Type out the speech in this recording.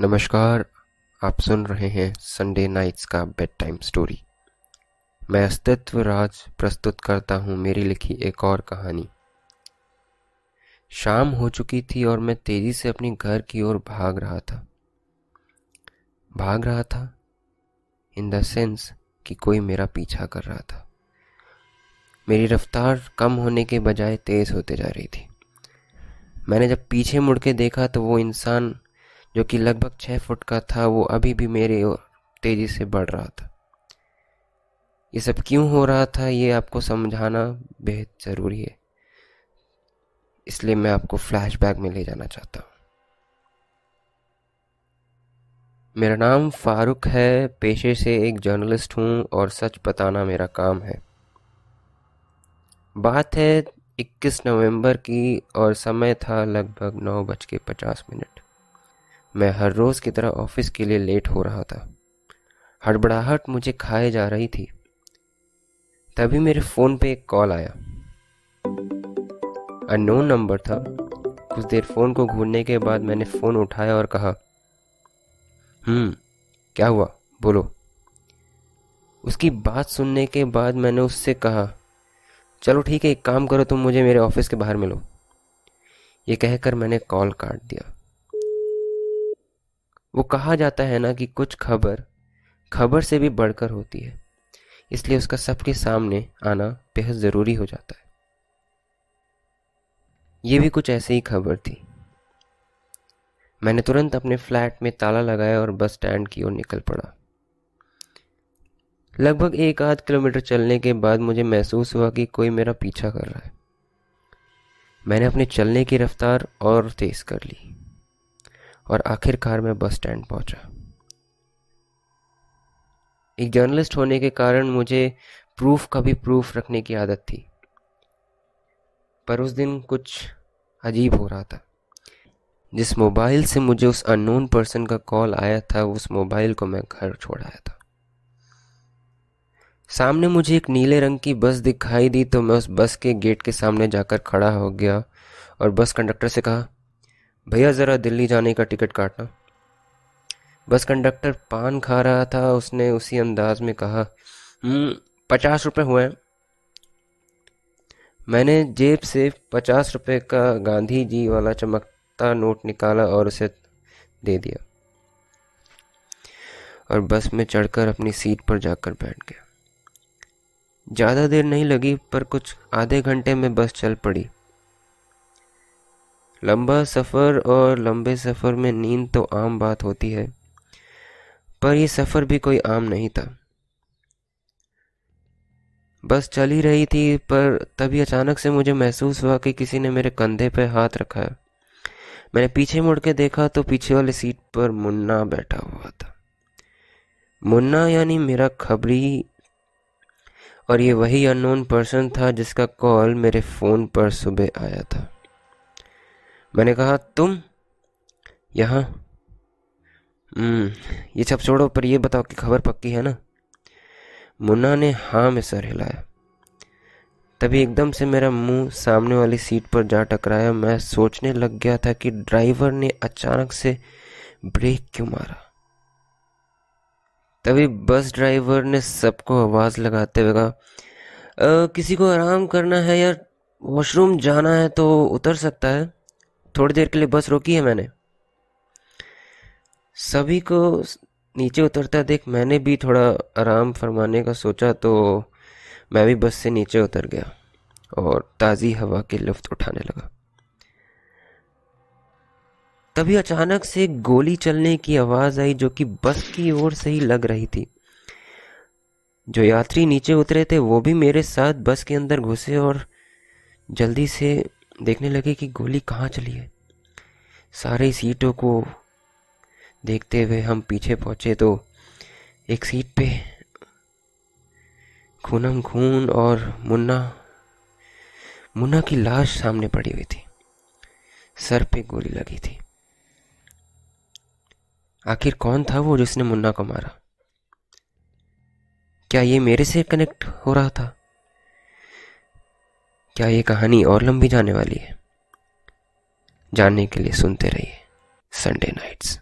नमस्कार, आप सुन रहे हैं संडे नाइट्स का बेड टाइम स्टोरी मैं अस्तित्व राज प्रस्तुत करता हूँ मेरी लिखी एक और कहानी। शाम हो चुकी थी और मैं तेज़ी से अपने घर की ओर भाग रहा था। भाग रहा था इन द सेंस कि कोई मेरा पीछा कर रहा था। मेरी रफ्तार कम होने के बजाय तेज होते जा रही थी। मैंने जब पीछे मुड़ के देखा तो वो इंसान जो कि लगभग छः फुट का था, वो अभी भी मेरे ओर तेज़ी से बढ़ रहा था। ये सब क्यों हो रहा था, ये आपको समझाना बेहद ज़रूरी है। इसलिए मैं आपको फ्लैशबैक में ले जाना चाहता हूँ। मेरा नाम फारूक है, पेशे से एक जर्नलिस्ट हूँ और सच बताना मेरा काम है। बात है 21 नवंबर की और समय था लगभग नौ बज के पचास मिनट। मैं हर रोज़ की तरह ऑफ़िस के लिए लेट हो रहा था। हड़बड़ाहट मुझे खाए जा रही थी। तभी मेरे फ़ोन पे एक कॉल आया। अननोन नंबर था। कुछ देर फ़ोन को घूरने के बाद मैंने फ़ोन उठाया और कहा हम्म क्या हुआ? बोलो। उसकी बात सुनने के बाद मैंने उससे कहा, चलो ठीक है, एक काम करो, तुम मुझे मेरे ऑफ़िस के बाहर मिलो। ये कहकर मैंने कॉल काट दिया। वो कहा जाता है ना कि कुछ खबर खबर से भी बढ़कर होती है। इसलिए उसका सबके सामने आना बेहद ज़रूरी हो जाता है। ये भी कुछ ऐसे ही खबर थी। मैंने तुरंत अपने फ्लैट में ताला लगाया और बस स्टैंड की ओर निकल पड़ा। लगभग एक आध किलोमीटर चलने के बाद मुझे महसूस हुआ कि कोई मेरा पीछा कर रहा है। मैंने अपने चलने की रफ्तार और तेज कर ली। और आखिरकार मैं बस स्टैंड पहुँचा। एक जर्नलिस्ट होने के कारण मुझे प्रूफ का भी प्रूफ रखने की आदत थी। पर उस दिन कुछ अजीब हो रहा था। जिस मोबाइल से मुझे उस अननोन पर्सन का कॉल आया था, उस मोबाइल को मैं घर छोड़ आया था। सामने मुझे एक नीले रंग की बस दिखाई दी तो मैं उस बस के गेट के सामने जाकर खड़ा हो गया और बस कंडक्टर से कहा भैया ज़रा दिल्ली जाने का टिकट काटना। बस कंडक्टर पान खा रहा था उसने उसी अंदाज में कहा हम्म, पचास रुपये हुए मैंने जेब से पचास रुपये का गांधी जी वाला चमकता नोट निकाला और उसे दे दिया। और बस में चढ़कर अपनी सीट पर जाकर बैठ गया। ज़्यादा देर नहीं लगी पर कुछ आधे घंटे में बस चल पड़ी। लंबा सफ़र और लंबे सफ़र में नींद तो आम बात होती है, पर यह सफ़र भी कोई आम नहीं था। बस चल ही रही थी, पर तभी अचानक से मुझे महसूस हुआ कि किसी ने मेरे कंधे पर हाथ रखा है। मैंने पीछे मुड़ के देखा तो पीछे वाली सीट पर मुन्ना बैठा हुआ था। मुन्ना यानी मेरा खबरी, और ये वही अननोन पर्सन था जिसका कॉल मेरे फ़ोन पर सुबह आया था। मैंने कहा तुम यहाँ? हम्म, ये सब छोड़ो पर ये बताओ कि खबर पक्की है ना? मुन्ना ने हाँ में सर हिलाया। तभी एकदम से मेरा मुँह सामने वाली सीट पर जा टकराया। मैं सोचने लग गया था कि ड्राइवर ने अचानक से ब्रेक क्यों मारा। तभी बस ड्राइवर ने सबको आवाज़ लगाते हुए कहा किसी को आराम करना है या वॉशरूम जाना है तो उतर सकता है? थोड़ी देर के लिए बस रोकी है मैंने। सभी को नीचे उतरता देख मैंने भी थोड़ा आराम फरमाने का सोचा तो मैं भी बस से नीचे उतर गया और ताज़ी हवा के लुफ्त उठाने लगा। तभी अचानक से गोली चलने की आवाज़ आई जो कि बस की ओर से ही लग रही थी। जो यात्री नीचे उतरे थे वो भी मेरे साथ बस के अंदर घुसे और जल्दी से देखने लगे कि गोली कहाँ चली है। सारे सीटों को देखते हुए हम पीछे पहुँचे तो एक सीट पे खूनम खून और मुन्ना मुन्ना की लाश सामने पड़ी हुई थी। सर पे गोली लगी थी। आखिर कौन था वो जिसने मुन्ना को मारा? क्या ये मेरे से कनेक्ट हो रहा था? क्या ये कहानी और लंबी जाने वाली है? जानने के लिए सुनते रहिए संडे नाइट्स